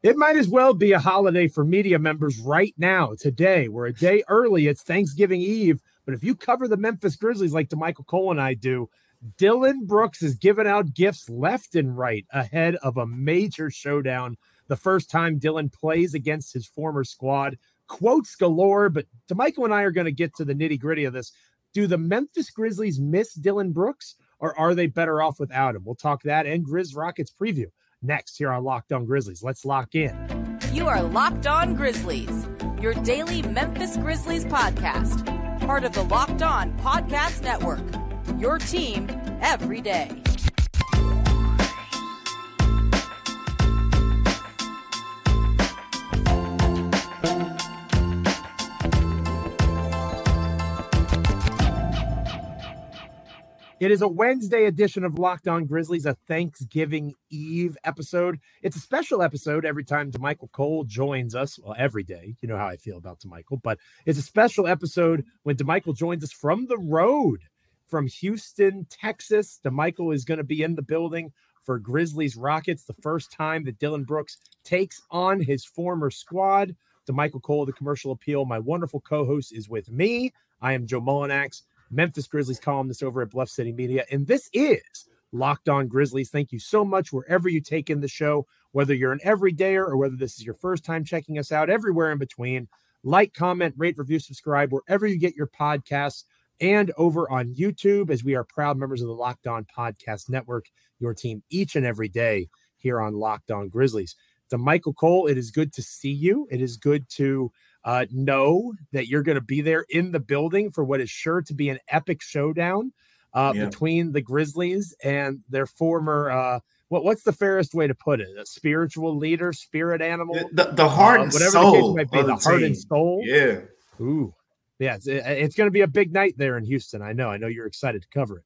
It might as well be a holiday for media members right now, today. We're a day early. It's Thanksgiving Eve. But if you cover the Memphis Grizzlies like Damichael Cole and I do, Dillon Brooks is giving out gifts left and right ahead of a major showdown. The first time Dillon plays against his former squad. Quotes galore, but Damichael and I are going to get to the nitty gritty of this. Do the Memphis Grizzlies miss Dillon Brooks or are they better off without him? We'll talk that and Grizz Rockets preview next here on Locked On Grizzlies. Let's lock in. You are Locked On Grizzlies, your daily Memphis Grizzlies podcast, part of the Locked On Podcast Network. Your team every day. It is a Wednesday edition of Locked On Grizzlies, a Thanksgiving Eve episode. It's a special episode every time Damichael Cole joins us. Well, every day. You know how I feel about Damichael, but it's a special episode when Damichael joins us from the road from Houston, Texas. Damichael is going to be in the building for Grizzlies Rockets, the first time that Dillon Brooks takes on his former squad. Damichael Cole, the commercial appeal. My wonderful co host is with me. I am Joe Mullinax. Memphis Grizzlies columnist over at Bluff City Media. And this is Locked On Grizzlies. Thank you so much wherever you take in the show, whether you're an everydayer or whether this is your first time checking us out, everywhere in between. Like, comment, rate, review, subscribe wherever you get your podcasts and over on YouTube as we are proud members of the Locked On Podcast Network, your team each and every day here on Locked On Grizzlies. Damichael Cole, it is good to see you. It is good to uh, know that you're going to be there in the building for what is sure to be an epic showdown uh, yeah. between the Grizzlies and their former. Uh, what what's the fairest way to put it? A spiritual leader, spirit animal, the, the heart uh, and whatever soul the case might be, the, the heart and soul. Yeah. Ooh, yeah. It's, it's going to be a big night there in Houston. I know. I know you're excited to cover it.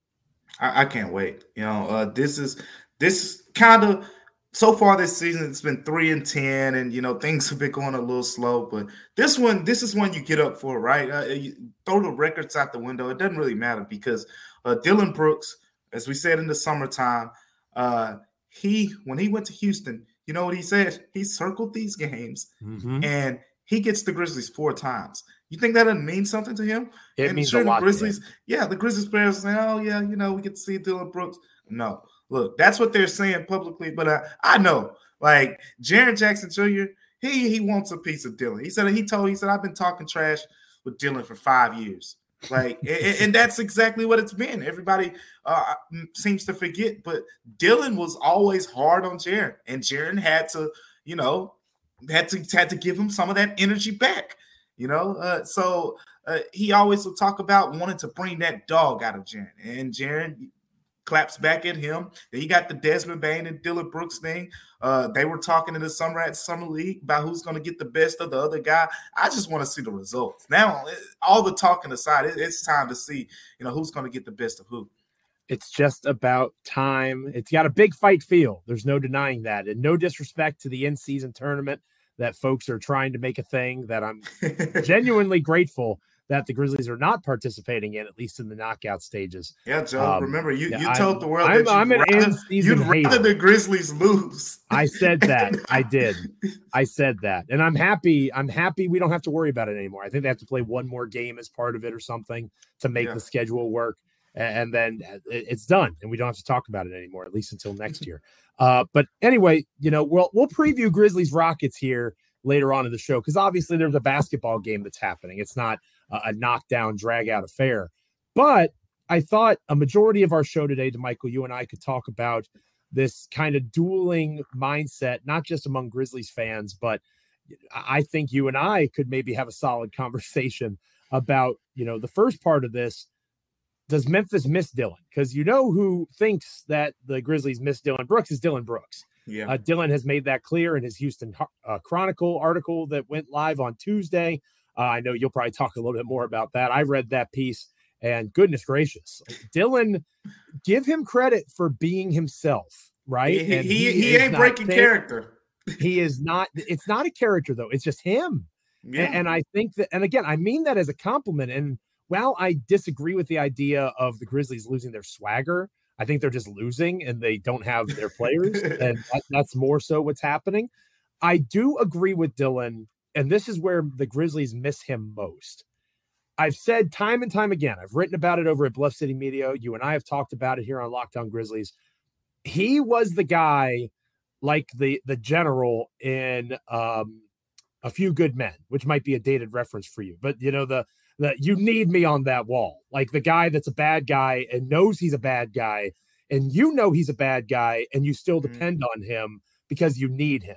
I, I can't wait. You know, uh, this is this kind of so far this season it's been three and ten, and you know things have been going a little slow. But this one, this is one you get up for, right? Uh, you throw the records out the window. It doesn't really matter because uh, Dillon Brooks, as we said in the summertime, uh, he when he went to Houston, you know what he said? He circled these games, mm-hmm. and he gets the Grizzlies four times. You think that doesn't mean something to him? It and means sure a lot. The Grizzlies, yeah, the Grizzlies players say, "Oh yeah, you know, we get to see Dillon Brooks." No, Look, that's what they're saying publicly, but I, I know, like Jaren Jackson Jr., he he wants a piece of Dillon. He said he told he said I've been talking trash with Dillon for five years. Like, and, and, that's exactly what it's been. Everybody uh, seems to forget, but Dillon was always hard on Jaren, and Jaren had to, you know, had to had to give him some of that energy back. You know, uh, so uh, he always will talk about wanting to bring that dog out of Jaren, and Jaren claps back at him. Then you got the Desmond Bane and Dillon Brooks thing. Uh, they were talking in the summer at summer league about who's going to get the best of the other guy. I just want to see the results. Now, all the talking aside, it, it's time to see, you know, who's going to get the best of who. It's just about time. It's got a big fight feel. There's no denying that. And no disrespect to the in-season tournament that folks are trying to make a thing that I'm genuinely grateful that the Grizzlies are not participating in, at least in the knockout stages. Yeah, Joe. Um, remember, you, you told I'm, the world I'm, that I'm you'd, rather, you'd rather the Grizzlies lose. I said that. I did. I said that, and I'm happy. I'm happy we don't have to worry about it anymore. I think they have to play one more game as part of it or something to make yeah. the schedule work, and then it's done, and we don't have to talk about it anymore, at least until next year. Uh, but anyway, you know, we'll we'll preview Grizzlies Rockets here later on in the show because obviously there's a basketball game that's happening. It's not a knockdown, drag out affair. But I thought a majority of our show today, Damichael, you and I could talk about this kind of dueling mindset, not just among Grizzlies fans, but I think you and I could maybe have a solid conversation about, you know, the first part of this. Does Memphis miss Dillon? Because you know who thinks that the Grizzlies miss Dillon Brooks is Dillon Brooks. Yeah. Uh, Dillon has made that clear in his Houston uh, Chronicle article that went live on Tuesday. Uh, I know you'll probably talk a little bit more about that. I read that piece, and goodness gracious, Dillon, give him credit for being himself, right? He, he, he, he ain't breaking character. he is not. It's not a character though. It's just him. Yeah. And, and I think that, and again, I mean that as a compliment. And while I disagree with the idea of the Grizzlies losing their swagger, I think they're just losing and they don't have their players, and that, that's more so what's happening. I do agree with Dillon, and this is where the Grizzlies miss him most. I've said time and time again, I've written about it over at Bluff City Media. You and I have talked about it here on Locked On Grizzlies. He was the guy like the the general in um, a few good men, which might be a dated reference for you, but you know the the you need me on that wall, like the guy that's a bad guy and knows he's a bad guy, and you know he's a bad guy, and you still mm-hmm. depend on him because you need him.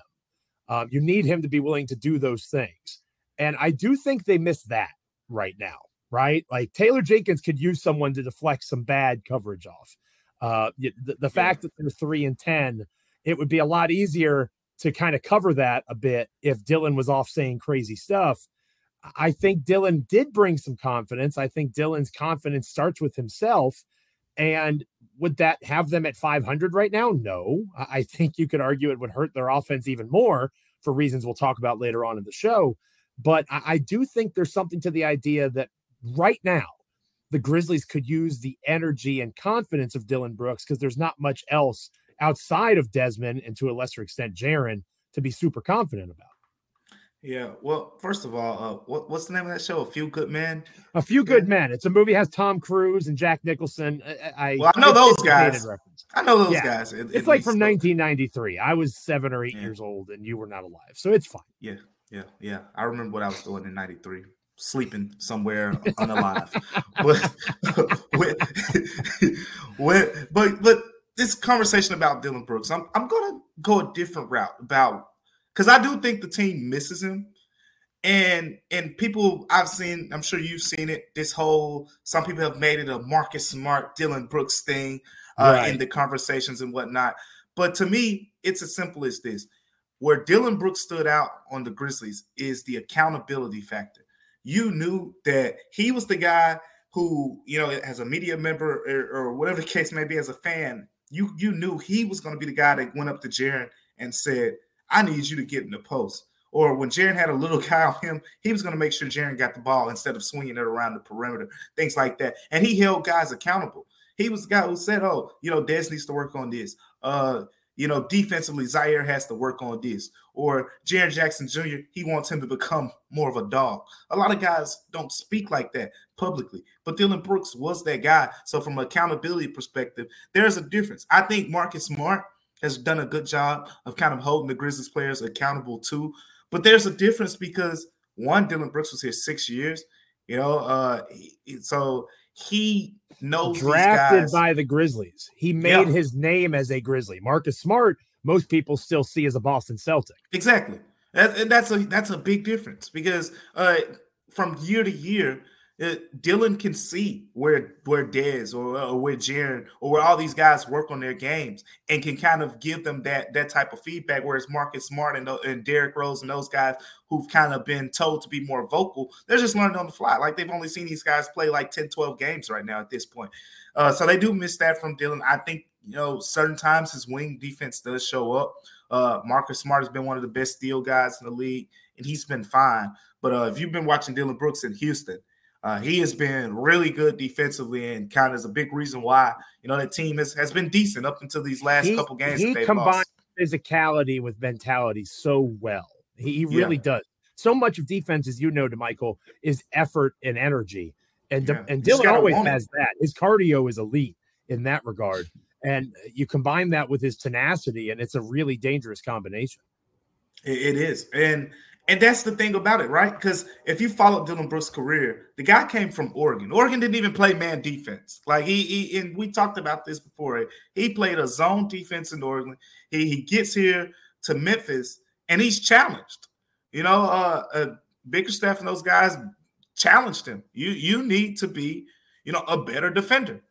Um, you need him to be willing to do those things, and I do think they miss that right now. Right, like Taylor Jenkins could use someone to deflect some bad coverage off. Uh, the, the yeah. fact that they're three and ten it would be a lot easier to kind of cover that a bit if Dillon was off saying crazy stuff. I think Dillon did bring some confidence. I think Dillon's confidence starts with himself. And would that have them at 500 right now? No. I think you could argue it would hurt their offense even more for reasons we'll talk about later on in the show. But I do think there's something to the idea that right now, the Grizzlies could use the energy and confidence of Dillon Brooks because there's not much else outside of Desmond and to a lesser extent Jaren to be super confident about. Yeah, well, first of all, uh, what, what's the name of that show? A Few Good Men. A Few Good Men. It's a movie has Tom Cruise and Jack Nicholson. I, well, I know those guys. I know those yeah. guys. It, it's like from 1993. I was seven or eight yeah. years old, and you were not alive, so it's fine. Yeah, yeah, yeah. I remember what I was doing in '93 sleeping somewhere unalive. but, but but this conversation about Dillon Brooks, I'm I'm gonna go a different route about because I do think the team misses him. And and people I've seen, I'm sure you've seen it. This whole some people have made it a Marcus Smart, Dillon Brooks thing uh, right. in the conversations and whatnot. But to me, it's as simple as this: where Dillon Brooks stood out on the Grizzlies is the accountability factor. You knew that he was the guy who, you know, as a media member or, or whatever the case may be, as a fan, you you knew he was going to be the guy that went up to Jaren and said, "I need you to get in the post." Or when Jaren had a little guy on him, he was going to make sure Jaren got the ball instead of swinging it around the perimeter, things like that. And he held guys accountable. He was the guy who said, "Oh, you know, Des needs to work on this. Uh, you know, defensively, Ziaire has to work on this. Or Jaren Jackson Jr., he wants him to become more of a dog. A lot of guys don't speak like that publicly, but Dillon Brooks was that guy. So, from an accountability perspective, there's a difference. I think Marcus Smart has done a good job of kind of holding the Grizzlies players accountable too. But there's a difference because one, Dillon Brooks was here six years, you know, uh, so he knows drafted by the Grizzlies. He made his name as a Grizzly. Marcus Smart, most people still see as a Boston Celtic. Exactly. That, that's a that's a big difference because uh, from year to year, uh, Dillon can see where where Dez or, or where Jaren or where all these guys work on their games and can kind of give them that that type of feedback. Whereas Marcus Smart and, and Derrick Rose and those guys who've kind of been told to be more vocal, they're just learning on the fly. Like they've only seen these guys play like 10, 12 games right now at this point. Uh, so they do miss that from Dillon. I think you know certain times his wing defense does show up. Uh, Marcus Smart has been one of the best steal guys in the league, and he's been fine. But uh, if you've been watching Dillon Brooks in Houston, uh, he has been really good defensively and kind of is a big reason why you know the team has, has been decent up until these last he, couple games. He combines lost. physicality with mentality so well. He, he really yeah. does. So much of defense, as you know, Damichael, is effort and energy, and yeah. and Dillon always has that. His cardio is elite in that regard, and you combine that with his tenacity, and it's a really dangerous combination. It is, and and that's the thing about it, right? Because if you follow Dillon Brooks' career, the guy came from Oregon. Oregon didn't even play man defense. Like he, he and we talked about this before. He played a zone defense in Oregon. He he gets here to Memphis and he's challenged. You know, uh, uh Bickerstaff and those guys challenged him. You you need to be, you know, a better defender.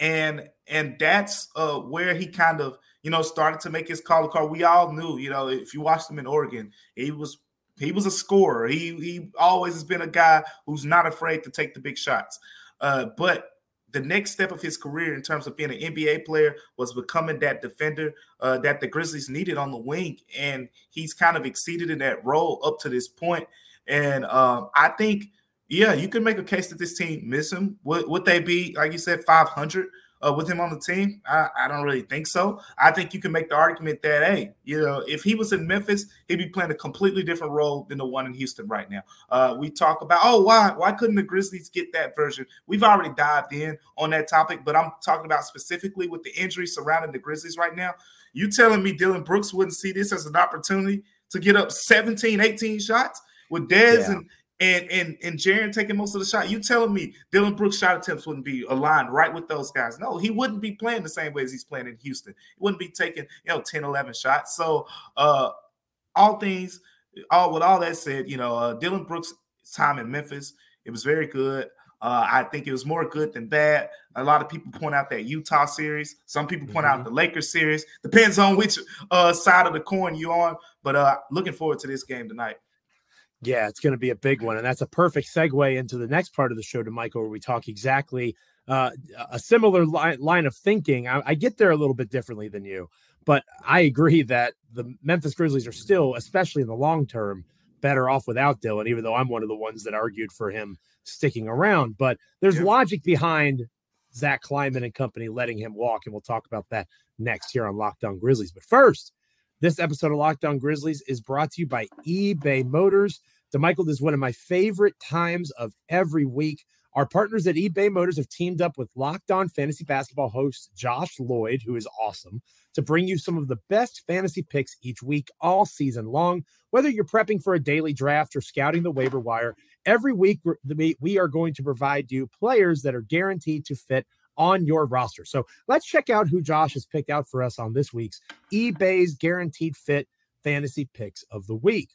And and that's uh where he kind of you know started to make his call call. We all knew, you know, if you watched him in Oregon, he was he was a scorer. He he always has been a guy who's not afraid to take the big shots. Uh, but the next step of his career in terms of being an NBA player was becoming that defender uh, that the Grizzlies needed on the wing, and he's kind of exceeded in that role up to this point. And um, I think, yeah, you can make a case that this team miss him. Would, would they be, like you said, 500? Uh, with him on the team? I, I, don't really think so. I think you can make the argument that, hey, you know, if he was in Memphis, he'd be playing a completely different role than the one in Houston right now. Uh, we talk about, oh, why why couldn't the Grizzlies get that version? We've already dived in on that topic, but I'm talking about specifically with the injury surrounding the Grizzlies right now. You telling me Dillon Brooks wouldn't see this as an opportunity to get up 17, 18 shots with Dez yeah. and and and and Jaren taking most of the shot. You telling me Dillon Brooks shot attempts wouldn't be aligned right with those guys? No, he wouldn't be playing the same way as he's playing in Houston. He wouldn't be taking you know 10, 11 shots. So uh all things, all with all that said, you know, uh, Dillon Brooks' time in Memphis, it was very good. Uh, I think it was more good than bad. A lot of people point out that Utah series. Some people point mm-hmm. out the Lakers series. Depends on which uh, side of the coin you're on. But uh, looking forward to this game tonight. Yeah, it's going to be a big one. And that's a perfect segue into the next part of the show Damichael, where we talk exactly uh, a similar line, line of thinking. I, I get there a little bit differently than you, but I agree that the Memphis Grizzlies are still, especially in the long term, better off without Dillon, even though I'm one of the ones that argued for him sticking around. But there's yeah. logic behind Zach Kleiman and company letting him walk. And we'll talk about that next here on Locked On Grizzlies. But first, this episode of Locked On Grizzlies is brought to you by eBay Motors. Damichael, this is one of my favorite times of every week. Our partners at eBay Motors have teamed up with Locked On Fantasy Basketball host Josh Lloyd, who is awesome, to bring you some of the best fantasy picks each week, all season long. Whether you're prepping for a daily draft or scouting the waiver wire, every week we are going to provide you players that are guaranteed to fit on your roster. So let's check out who Josh has picked out for us on this week's eBay's Guaranteed Fit Fantasy Picks of the Week.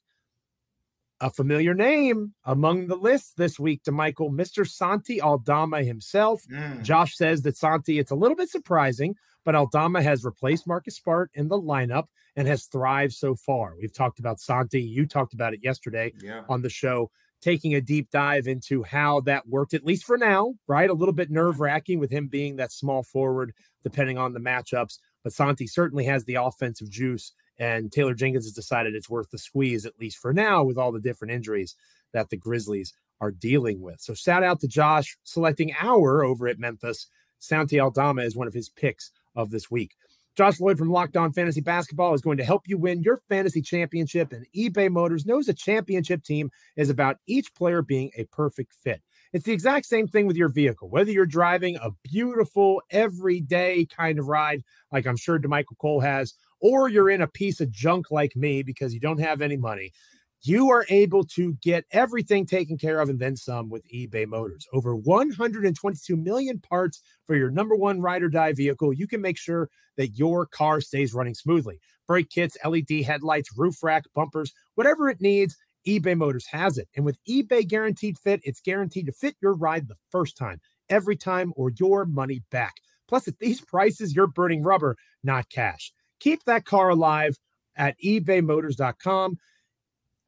A familiar name among the list this week Damichael, Mr. Santi Aldama himself. Mm. Josh says that Santi, it's a little bit surprising, but Aldama has replaced Marcus Smart in the lineup and has thrived so far. We've talked about Santi. You talked about it yesterday yeah. on the show taking a deep dive into how that worked, at least for now, right? A little bit nerve wracking with him being that small forward, depending on the matchups. But Santi certainly has the offensive juice, and Taylor Jenkins has decided it's worth the squeeze, at least for now, with all the different injuries that the Grizzlies are dealing with. So shout out to Josh selecting our over at Memphis. Santi Aldama is one of his picks of this week. Josh Lloyd from Locked On Fantasy Basketball is going to help you win your fantasy championship. And eBay Motors knows a championship team is about each player being a perfect fit. It's the exact same thing with your vehicle. Whether you're driving a beautiful, everyday kind of ride, like I'm sure Damichael Cole has, or you're in a piece of junk like me because you don't have any money, you are able to get everything taken care of and then some with eBay Motors. Over 122 million parts for your number one ride or die vehicle. You can make sure that your car stays running smoothly. Brake kits, LED headlights, roof rack, bumpers, whatever it needs, eBay Motors has it. And with eBay Guaranteed Fit, it's guaranteed to fit your ride the first time, every time, or your money back. Plus, at these prices, you're burning rubber, not cash. Keep that car alive at ebaymotors.com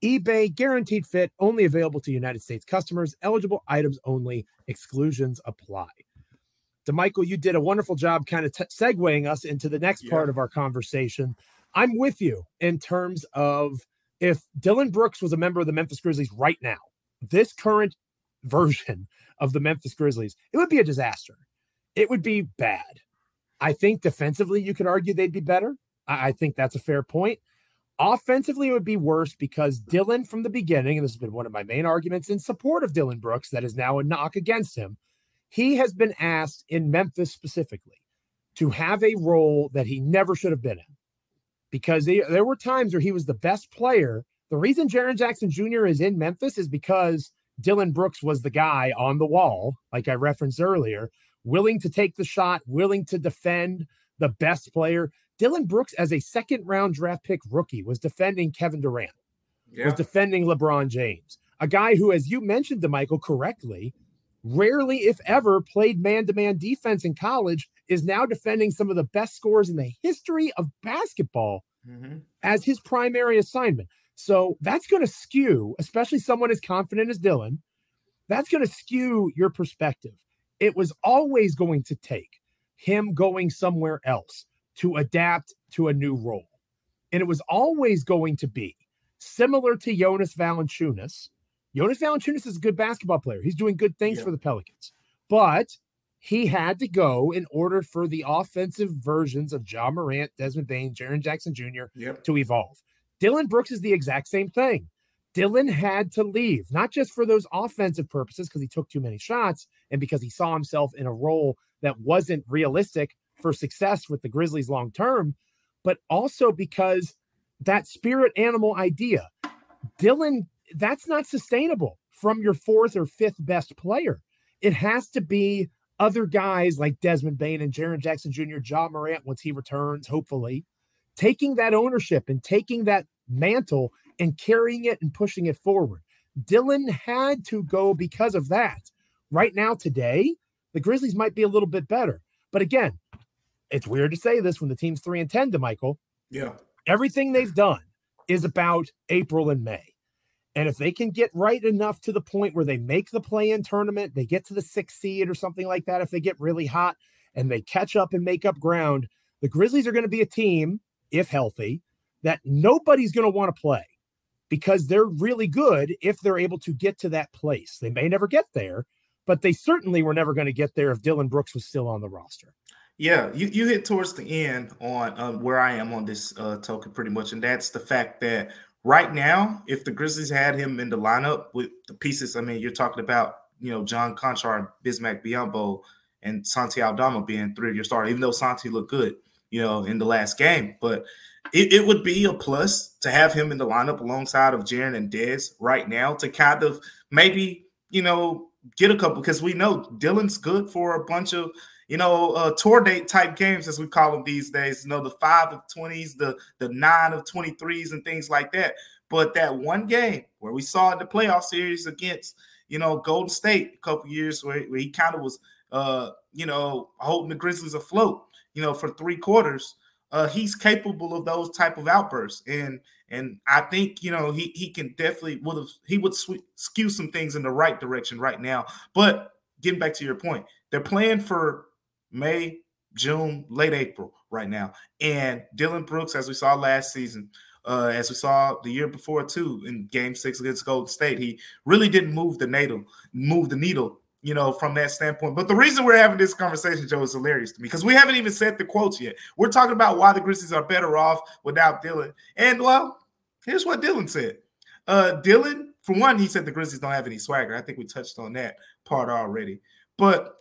eBay guaranteed fit, only available to United States customers, eligible items only, exclusions apply. Damichael, you did a wonderful job kind of t- segueing us into the next yeah. part of our conversation. I'm with you in terms of if Dillon Brooks was a member of the Memphis Grizzlies right now, this current version of the Memphis Grizzlies, it would be a disaster. It would be bad. I think defensively, you could argue they'd be better. I, I think that's a fair point. Offensively, it would be worse because Dillon from the beginning, and this has been one of my main arguments in support of Dillon Brooks, that is now a knock against him. He has been asked in Memphis specifically to have a role that he never should have been in because they, there were times where he was the best player. The reason Jaren Jackson Jr. is in Memphis is because Dillon Brooks was the guy on the wall, like I referenced earlier, willing to take the shot, willing to defend the best player. Dillon Brooks, as a second round draft pick rookie, was defending Kevin Durant, yeah. was defending LeBron James, a guy who, as you mentioned Damichael correctly, rarely, if ever, played man to man defense in college, is now defending some of the best scores in the history of basketball mm-hmm. as his primary assignment. So that's going to skew, especially someone as confident as Dillon, that's going to skew your perspective. It was always going to take him going somewhere else to adapt to a new role. And it was always going to be similar to Jonas Valanciunas. Jonas Valanciunas is a good basketball player. He's doing good things yeah. for the Pelicans. But he had to go in order for the offensive versions of Ja Morant, Desmond Bane, Jaren Jackson Jr. Yep. to evolve. Dillon Brooks is the exact same thing. Dillon had to leave, not just for those offensive purposes because he took too many shots and because he saw himself in a role that wasn't realistic for success with the Grizzlies long term, but also because that spirit animal idea, Dillon, that's not sustainable from your fourth or fifth best player. It has to be other guys like Desmond Bane and Jaren Jackson Jr., Ja Morant, once he returns, hopefully, taking that ownership and taking that mantle and carrying it and pushing it forward. Dillon had to go because of that. Right now, today, the Grizzlies might be a little bit better. But again, it's weird to say this when the team's three and 10 Damichael. Yeah. Everything they've done is about April and May. And if they can get right enough to the point where they make the play in tournament, they get to the sixth seed or something like that, if they get really hot and they catch up and make up ground, the Grizzlies are going to be a team, if healthy, that nobody's going to want to play because they're really good if they're able to get to that place. They may never get there, but they certainly were never going to get there if Dillon Brooks was still on the roster. Yeah, you, you hit towards the end on um, where I am on this uh, token pretty much, and that's the fact that right now, if the Grizzlies had him in the lineup with the pieces, I mean, you're talking about you know John Konchar, Bismack Biyombo, and Santi Aldama being three of your starters, even though Santi looked good, you know, in the last game, but it, it, would be a plus to have him in the lineup alongside of Jaren and Dez right now to kind of maybe you know get a couple because we know Dillon's good for a bunch of you know uh, tour date type games as we call them these days. You know the five of twenties, the the nine of twenty threes, and things like that. But that one game where we saw in the playoff series against you know Golden State a couple years where, where he kind of was uh you know holding the Grizzlies afloat you know for three quarters uh, he's capable of those type of outbursts, and and I think you know he he can definitely would have he would sw- skew some things in the right direction right now. But getting back to your point, they're playing for May, June, late April right now, and Dillon Brooks, as we saw last season. Uh, as we saw the year before too in Game Six against Golden State, he really didn't move the needle, move the needle you know, from that standpoint. But the reason we're having this conversation, Joe, is hilarious to me because we haven't even said the quotes yet. We're talking about why the Grizzlies are better off without Dillon, And well, here's what Dillon said. Uh, Dillon, for one, he said the Grizzlies don't have any swagger. I think we touched on that part already. But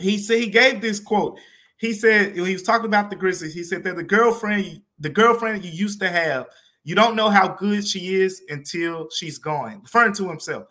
he said he gave this quote. He said he was talking about the Grizzlies. He said that the girlfriend, the girlfriend you used to have, you don't know how good she is until she's gone, referring to himself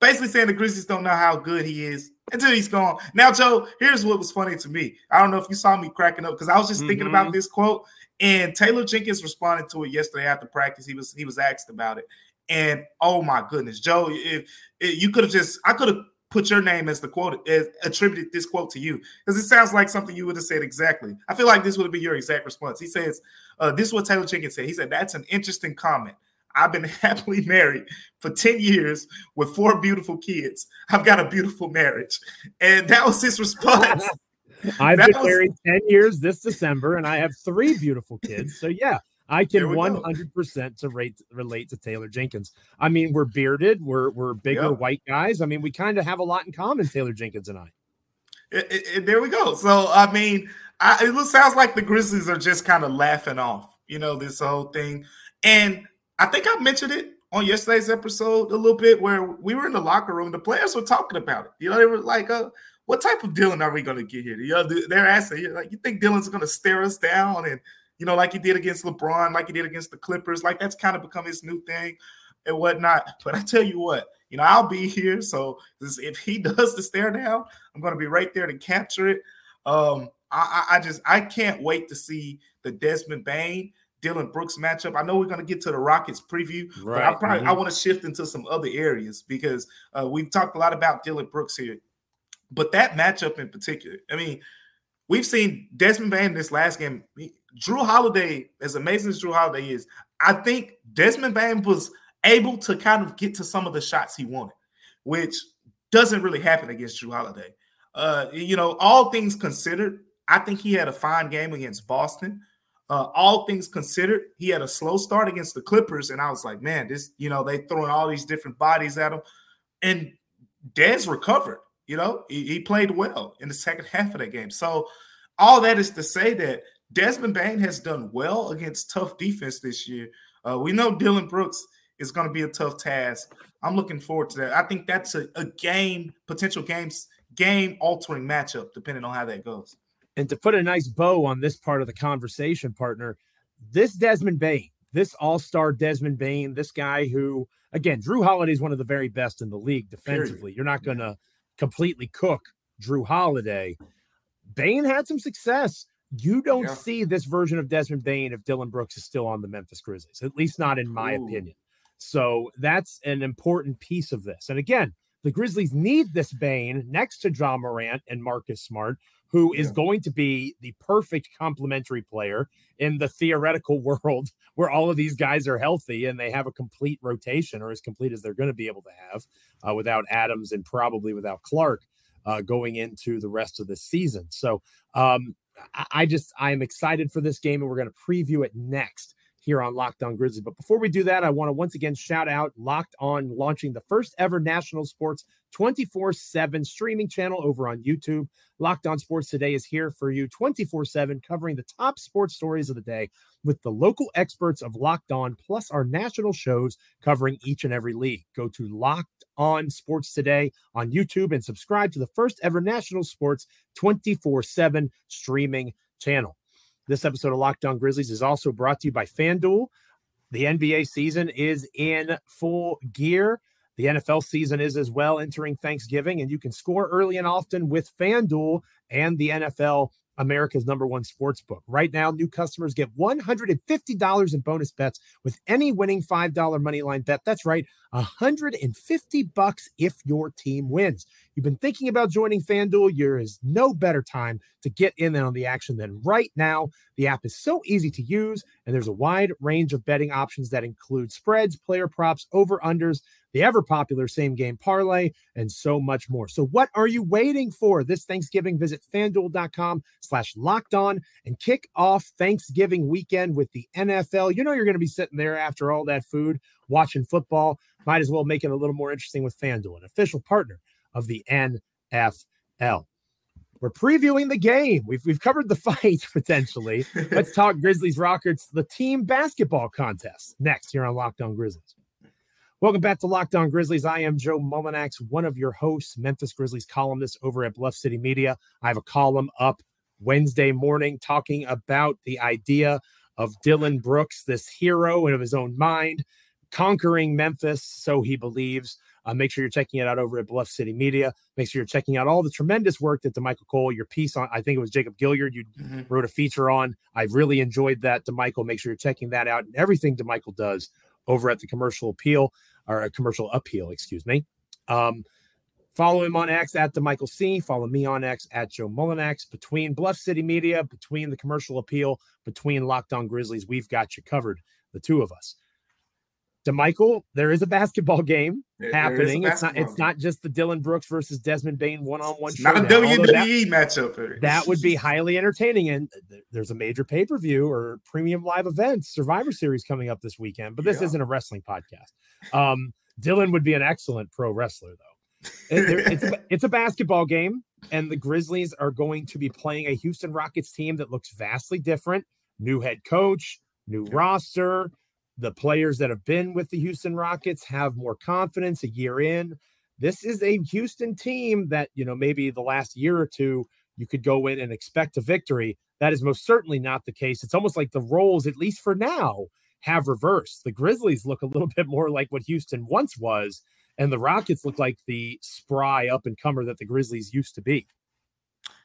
basically saying the Grizzlies don't know how good he is until he's gone. Now, Joe, here's what was funny to me. I don't know if you saw me cracking up because I was just mm-hmm. thinking about mm-hmm. this quote, and Taylor Jenkins responded to it yesterday after practice. He was he was asked about it, and oh my goodness, Joe, if, if you could have just I could have put your name as the quote as attributed this quote to you because it sounds like something you would have said exactly. I feel like this would have been your exact response. He says, uh, "This is what Taylor Jenkins said." He said, "That's an interesting comment." I've been happily married for 10 years with four beautiful kids. I've got a beautiful marriage. And that was his response. I've that been was... married 10 years this December and I have three beautiful kids. So, yeah, I can 100% to rate, relate to Taylor Jenkins. I mean, we're bearded, we're, we're bigger yep. white guys. I mean, we kind of have a lot in common, Taylor Jenkins and I. It, it, it, there we go. So, I mean, I, it sounds like the Grizzlies are just kind of laughing off, you know, this whole thing. And I think I mentioned it on yesterday's episode a little bit where we were in the locker room. The players were talking about it. You know, they were like, uh, what type of Dillon are we going to get here? You know, they're asking, like, you think Dillon's going to stare us down and, you know, like he did against LeBron, like he did against the Clippers, like that's kind of become his new thing and whatnot. But I tell you what, you know, I'll be here. So if he does the stare down, I'm going to be right there to capture it. Um, I, I just I can't wait to see the Desmond Bane Dillon Brooks matchup. I know we're going to get to the Rockets preview, right. but I probably mm-hmm. I want to shift into some other areas because uh, we've talked a lot about Dillon Brooks here, but that matchup in particular. I mean, we've seen Desmond Bane this last game. Jrue Holiday, as amazing as Jrue Holiday is, I think Desmond Bane was able to kind of get to some of the shots he wanted, which doesn't really happen against Jrue Holiday. Uh, you know, all things considered, I think he had a fine game against Boston. Uh, all things considered, he had a slow start against the Clippers, and I was like, man, this, you know, they throwing all these different bodies at him, and Dez recovered. You know, he, he played well in the second half of that game. So all that is to say that Desmond Bane has done well against tough defense this year. Uh, we know Dillon Brooks is going to be a tough task. I'm looking forward to that. I think that's a, a game, potential games, game altering matchup, depending on how that goes. And to put a nice bow on this part of the conversation, partner, this Desmond Bane, this all star Desmond Bane, this guy who, again, Jrue Holiday is one of the very best in the league defensively. Period. You're not going to completely cook Jrue Holiday. Bane had some success. You don't yeah. see this version of Desmond Bane if Dillon Brooks is still on the Memphis Grizzlies, at least not in my Ooh. opinion. So that's an important piece of this. And again, the Grizzlies need this Bane next to Ja Morant and Marcus Smart, who yeah. is going to be the perfect complementary player in the theoretical world where all of these guys are healthy and they have a complete rotation or as complete as they're going to be able to have uh, without Adams and probably without Clarke. uh, going into the rest of the season. So um, I, just, I am excited for this game and we're going to preview it next here on Locked On Grizzlies. But before we do that, I want to once again shout out Locked On launching the first ever national sports 24 7 streaming channel over on YouTube. Locked On Sports Today is here for you 24 7, covering the top sports stories of the day with the local experts of Locked On, plus our national shows covering each and every league. Go to Locked On Sports Today on YouTube and subscribe to the first ever national sports 24 7 streaming channel. This episode of Locked On Grizzlies is also brought to you by FanDuel. The NBA season is in full gear. The NFL season is as well entering Thanksgiving, and you can score early and often with FanDuel and the NFL America's number one sports book. Right now, new customers get $150 in bonus bets with any winning $5 money line bet. That's right, 150 bucks if your team wins. You've been thinking about joining FanDuel, there is no better time to get in on the action than right now. The app is so easy to use, and there's a wide range of betting options that include spreads, player props, over-unders, the ever popular same game parlay, and so much more. So, what are you waiting for? This Thanksgiving, visit fanduel.com slash locked on and kick off Thanksgiving weekend with the NFL. You know, you're going to be sitting there after all that food watching football. Might as well make it a little more interesting with FanDuel, an official partner of the NFL. We're previewing the game. We've, we've covered the fight potentially. Let's talk Grizzlies Rockets, the team basketball contest next here on Locked On Grizzlies. Welcome back to Locked On Grizzlies. I am Joe Mullinax, one of your hosts, Memphis Grizzlies columnist over at Bluff City Media. I have a column up Wednesday morning talking about the idea of Dillon Brooks, this hero and of his own mind, conquering Memphis, so he believes. Uh, make sure you're checking it out over at Bluff City Media. Make sure you're checking out all the tremendous work that Damichael Cole, your piece on, I think it was Jacob Gilyard, you mm-hmm. wrote a feature on. I really enjoyed that, Damichael. Make sure you're checking that out and everything Damichael does over at the Commercial Appeal or a Commercial Appeal, excuse me. Um, follow him on X at Damichael C. Follow me on X at Joe Mullinax. Between Bluff City Media, between the Commercial Appeal, between Locked On Grizzlies, we've got you covered, the two of us. Damichael, there is a basketball game there, happening. There it's not. It's not just the Dillon Brooks versus Desmond Bane one-on-one. Not a WWE that, matchup. That would be highly entertaining. And there's a major pay-per-view or premium live event, Survivor Series coming up this weekend. But this yeah. isn't a wrestling podcast. Um, Dillon would be an excellent pro wrestler, though. It, it's, a, it's a basketball game, and the Grizzlies are going to be playing a Houston Rockets team that looks vastly different. New head coach, new yeah. roster the players that have been with the Houston Rockets have more confidence a year in. This is a Houston team that, you know, maybe the last year or two, you could go in and expect a victory. That is most certainly not the case. It's almost like the roles, at least for now, have reversed. The Grizzlies look a little bit more like what Houston once was, and the Rockets look like the spry up and comer that the Grizzlies used to be.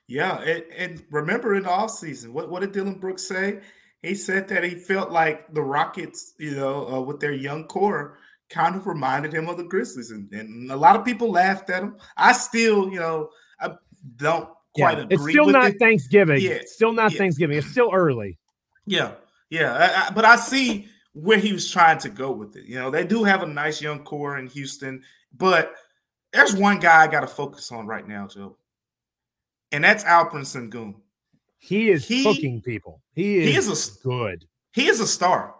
Yeah, and, and remember in the offseason, what, what did Dillon Brooks say? He said that he felt like the Rockets, you know, uh, with their young core, kind of reminded him of the Grizzlies, and, and, a lot of people laughed at him. I still, you know, I don't quite yeah, agree. It's still not it. Thanksgiving. Yeah, it's still not yeah. Thanksgiving. It's still early. Yeah, yeah, I, I, but I see where he was trying to go with it. You know, they do have a nice young core in Houston, but there's one guy I got to focus on right now, Joe, and that's Alperen Sengun. He is he, cooking people. He is, he is a, good. He is a star.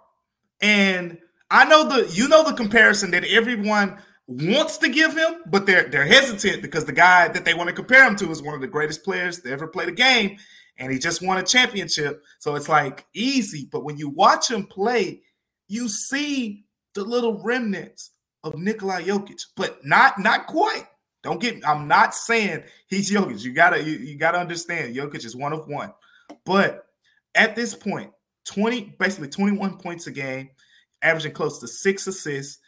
And I know the you know the comparison that everyone wants to give him, but they're they're hesitant because the guy that they want to compare him to is one of the greatest players to ever play the game, and he just won a championship. So it's like easy. But when you watch him play, you see the little remnants of Nikola Jokic, but not not quite. Don't get. I'm not saying he's Jokic. You gotta you, you gotta understand. Jokic is one of one, but at this point, 20 basically 21 points a game, averaging close to six assists,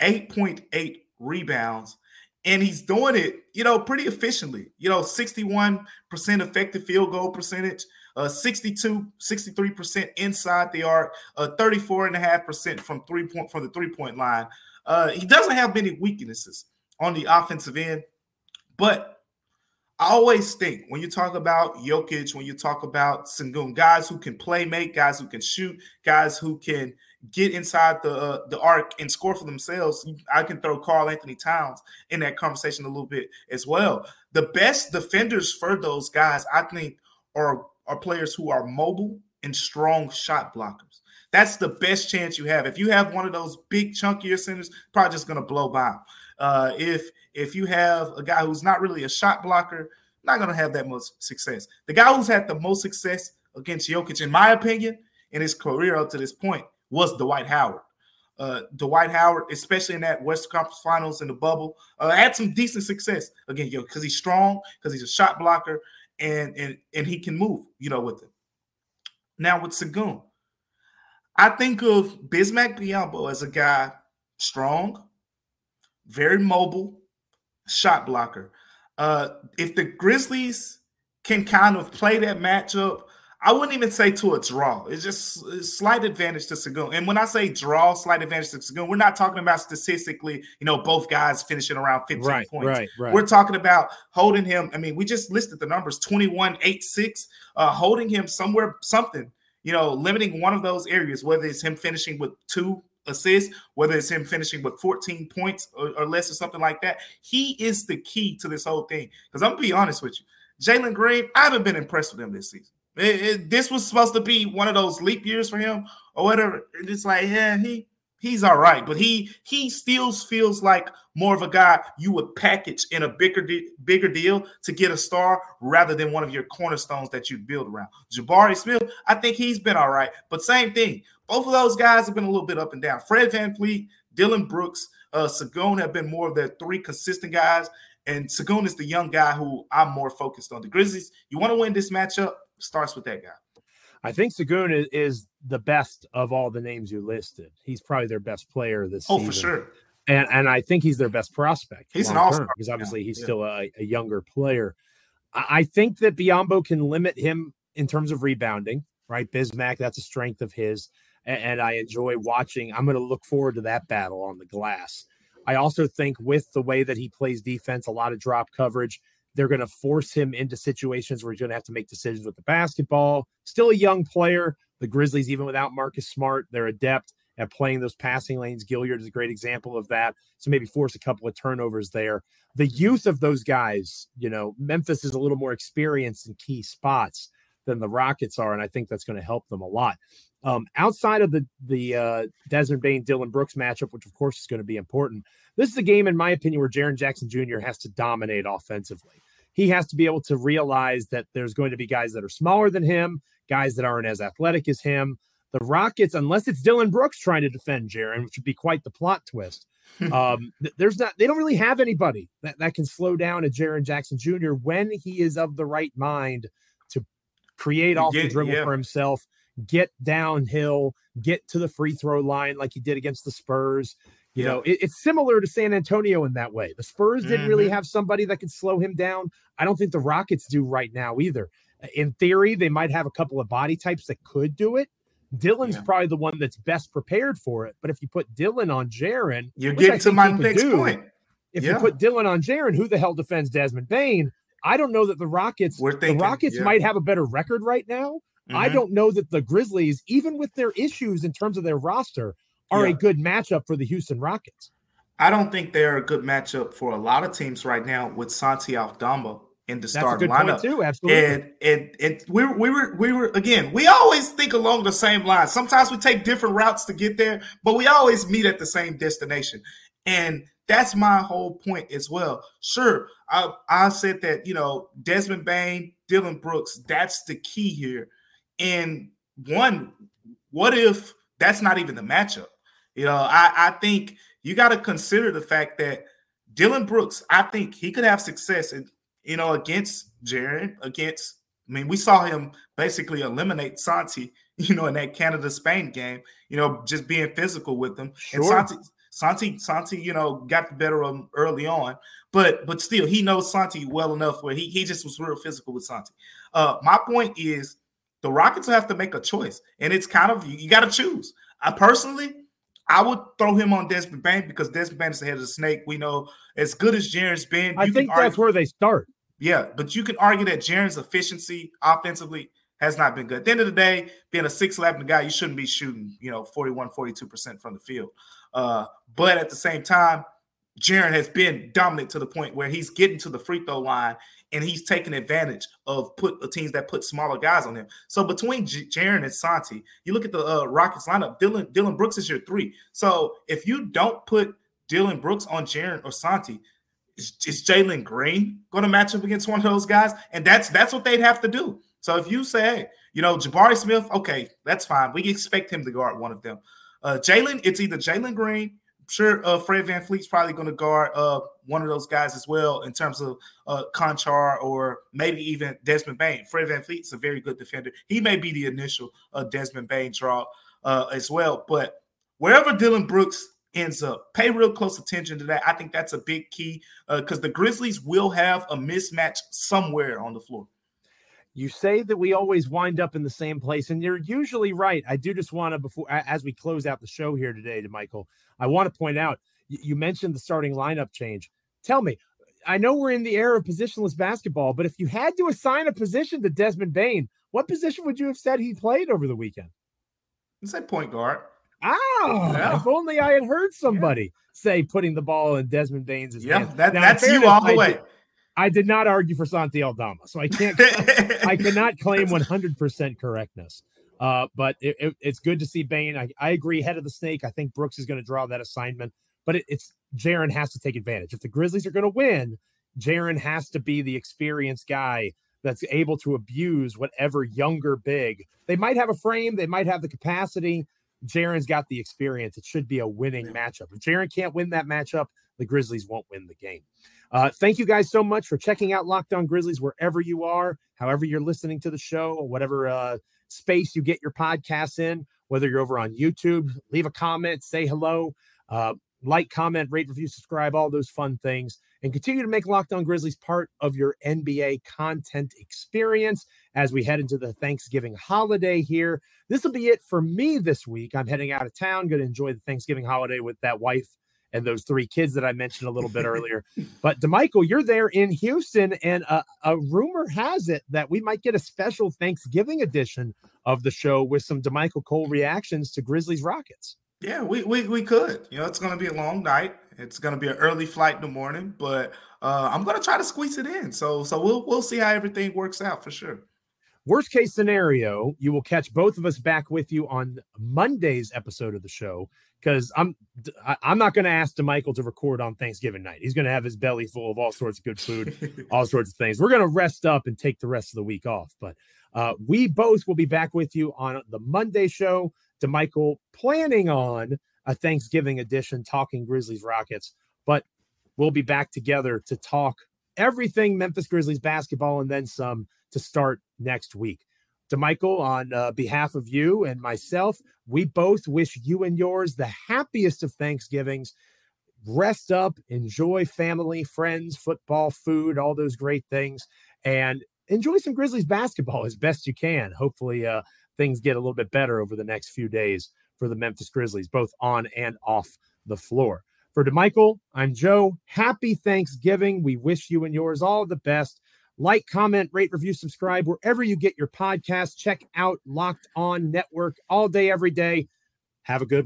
8.8 rebounds, and he's doing it, you know, pretty efficiently. You know, 61% effective field goal percentage, uh, 62, 63% inside the arc, uh, 34.5% from three point from the three point line. Uh, he doesn't have many weaknesses on the offensive end, but I always think when you talk about Jokic, when you talk about Sengun, guys who can play make, guys who can shoot, guys who can get inside the uh, the arc and score for themselves. I can throw Karl-Anthony Towns in that conversation a little bit as well. The best defenders for those guys, I think, are are players who are mobile and strong shot blockers. That's the best chance you have. If you have one of those big chunkier centers, probably just going to blow by. Uh, if if you have a guy who's not really a shot blocker, not going to have that much success. The guy who's had the most success against Jokic, in my opinion, in his career up to this point, was Dwight Howard. Uh, Dwight Howard, especially in that Western Conference Finals in the bubble, uh, had some decent success against yo, because he's strong, because he's a shot blocker, and and and he can move, you know, with it. Now with Sengun, I think of Bismack Biyombo as a guy strong, very mobile, shot blocker. Uh, if the Grizzlies can kind of play that matchup I wouldn't even say to a draw. It's just a slight advantage to Sengun. And when I say draw, slight advantage to Sengun, we're not talking about statistically, you know, both guys finishing around 15 right, points. Right, right. We're talking about holding him. I mean, we just listed the numbers 21, 8, 6, uh, holding him somewhere, something, you know, limiting one of those areas, whether it's him finishing with two assists, whether it's him finishing with 14 points or, or less or something like that. He is the key to this whole thing. Because I'm gonna be honest with you. Jalen Green, I haven't been impressed with him this season. It, it, this was supposed to be one of those leap years for him or whatever. It's like, yeah, he he's all right, but he he still feels like more of a guy you would package in a bigger de- bigger deal to get a star rather than one of your cornerstones that you build around. Jabari Smith, I think he's been all right, but same thing. Both of those guys have been a little bit up and down. Fred VanVleet, Dillon Brooks, uh, have been more of the three consistent guys. And Sengun is the young guy who I'm more focused on. The Grizzlies, you want to win this matchup, starts with that guy. I think Sengun is, is, the best of all the names you listed. He's probably their best player this season. oh, season. for sure. And and I think he's their best prospect. He's an all-star because obviously he's yeah. still a, a, younger player. I, think that Biyombo can limit him in terms of rebounding. Right, Bismack, that's a strength of his, and, and I enjoy watching. I'm going to look forward to that battle on the glass. I also think with the way that he plays defense, a lot of drop coverage they're going to force him into situations where he's going to have to make decisions with the basketball. Still a young player. The Grizzlies, even without Marcus Smart, they're adept at playing those passing lanes. Gilyard is a great example of that. So maybe force a couple of turnovers there. The youth of those guys, you know, Memphis is a little more experienced in key spots than the Rockets are, and I think that's going to help them a lot. Um, outside of the the uh, Desmond Bane Dillon Brooks matchup, which of course is going to be important, this is a game, in my opinion, where Jaren Jackson Jr. has to dominate offensively he has to be able to realize that there's going to be guys that are smaller than him, guys that aren't as athletic as him. The Rockets, unless it's Dillon Brooks trying to defend Jaren, which would be quite the plot twist. um, there's not, they don't really have anybody that, that can slow down a Jaren Jackson Jr. when he is of the right mind create off the dribble yeah. for himself, get downhill, get to the free throw line like he did against the Spurs. You yeah. know, it, it's similar to San Antonio in that way. The Spurs didn't mm-hmm. really have somebody that could slow him down. I don't think the Rockets do right now either. In theory, they might have a couple of body types that could do it. Dillon's yeah. probably the one that's best prepared for it. But if you put Dillon on Jaren, you're getting to my next do, point. If yeah. you put Dillon on Jaren, who the hell defends Desmond Bane? I don't know that the Rockets. Thinking, the Rockets yeah. might have a better record right now. Mm-hmm. I don't know that the Grizzlies, even with their issues in terms of their roster, are yeah. a good matchup for the Houston Rockets. I don't think they're a good matchup for a lot of teams right now with Santi Aldama in the starting lineup too. Absolutely. And, and and we were, we were we were again. We always think along the same lines. Sometimes we take different routes to get there, but we always meet at the same destination. And That's my whole point as well. Sure, I, I said that, you know, Desmond Bane, Dillon Brooks, that's the key here. And one, what if that's not even the matchup? You know, I, I think you got to consider the fact that Dillon Brooks, I think he could have success, in, you know, against Jaren, against. I mean, we saw him basically eliminate Santi, you know, in that Canada Spain game. You know, just being physical with them. Sure. And Santi, Santi, Santi, you know, got the better of him early on, but but still, he knows Santi well enough where he he just was real physical with Santi. Uh, my point is, the Rockets have to make a choice, and it's kind of you, you got to choose. I personally, I would throw him on Desmond Bane because Desmond Bane is the head of the snake. We know as good as Jaren's been. I think that's where they start. Yeah, but you can argue that Jaren's efficiency offensively has not been good. At the end of the day, being a 6'11 guy, you shouldn't be shooting, you know, 41, 42% from the field. Uh, but at the same time, Jaren has been dominant to the point where he's getting to the free throw line and he's taking advantage of put the teams that put smaller guys on him. So between J- Jaren and Santi, you look at the uh, Rockets lineup. Dylan Dillon Brooks is your three. So if you don't put Dillon Brooks on Jaren or Santi, is, is Jalen Green going to match up against one of those guys? And that's that's what they'd have to do. So if you say, hey, you know, Jabari Smith, okay, that's fine. We expect him to guard one of them. Uh, Jalen, it's either Jalen Green sure uh, Fred VanVleet's probably going to guard uh, one of those guys as well in terms of uh, Konchar or maybe even Desmond Bane. Fred VanVleet's a very good defender. He may be the initial uh, Desmond Bane draw uh, as well. But wherever Dillon Brooks ends up, pay real close attention to that. I think that's a big key because uh, the Grizzlies will have a mismatch somewhere on the floor. You say that we always wind up in the same place, and you're usually right. I do just want to, before as we close out the show here today, Damichael, I want to point out you mentioned the starting lineup change. Tell me, I know we're in the era of positionless basketball, but if you had to assign a position to Desmond Bane, what position would you have said he played over the weekend? You say point guard. Oh, yeah. if only I had heard somebody yeah. say putting the ball in Desmond Bane's yeah, hands. That, that's you all the way. I did not argue for Santi Aldama, so I can't. I cannot claim 100% correctness. Uh, but it, it, it's good to see Bane. I, I agree. Head of the snake. I think Brooks is going to draw that assignment, but it, it's Jaren has to take advantage. If the Grizzlies are going to win, Jaren has to be the experienced guy that's able to abuse whatever younger big. They might have a frame, they might have the capacity. Jaren's got the experience. It should be a winning matchup. If Jaren can't win that matchup, the Grizzlies won't win the game. Uh, thank you guys so much for checking out Locked On Grizzlies wherever you are, however you're listening to the show, or whatever uh, space you get your podcasts in, whether you're over on YouTube, leave a comment, say hello, uh, like, comment, rate, review, subscribe, all those fun things, and continue to make Locked On Grizzlies part of your NBA content experience as we head into the Thanksgiving holiday here. This will be it for me this week. I'm heading out of town, going to enjoy the Thanksgiving holiday with that wife and those three kids that I mentioned a little bit earlier. But Damichael, you're there in Houston, and a, a, rumor has it that we might get a special Thanksgiving edition of the show with some Damichael Cole reactions to Grizzlies Rockets. Yeah, we, we we could. You know, it's going to be a long night. It's going to be an early flight in the morning, but uh, I'm going to try to squeeze it in. So so we'll we'll see how everything works out for sure. Worst case scenario, you will catch both of us back with you on Monday's episode of the show because I'm I'm not going to ask Michael to record on Thanksgiving night. He's going to have his belly full of all sorts of good food, all sorts of things. We're going to rest up and take the rest of the week off. But uh, we both will be back with you on the Monday show. Michael planning on a Thanksgiving edition, talking Grizzlies Rockets, but we'll be back together to talk everything Memphis Grizzlies basketball and then some to start next week. Damichael, on uh, behalf of you and myself, we both wish you and yours the happiest of Thanksgivings. Rest up, enjoy family, friends, football, food, all those great things, and enjoy some Grizzlies basketball as best you can. Hopefully, uh, things get a little bit better over the next few days for the Memphis Grizzlies, both on and off the floor. For Damichael, I'm Joe. Happy Thanksgiving. We wish you and yours all the best. Like, comment, rate, review, subscribe wherever you get your podcast. Check out Locked On Network all day, every day. Have a good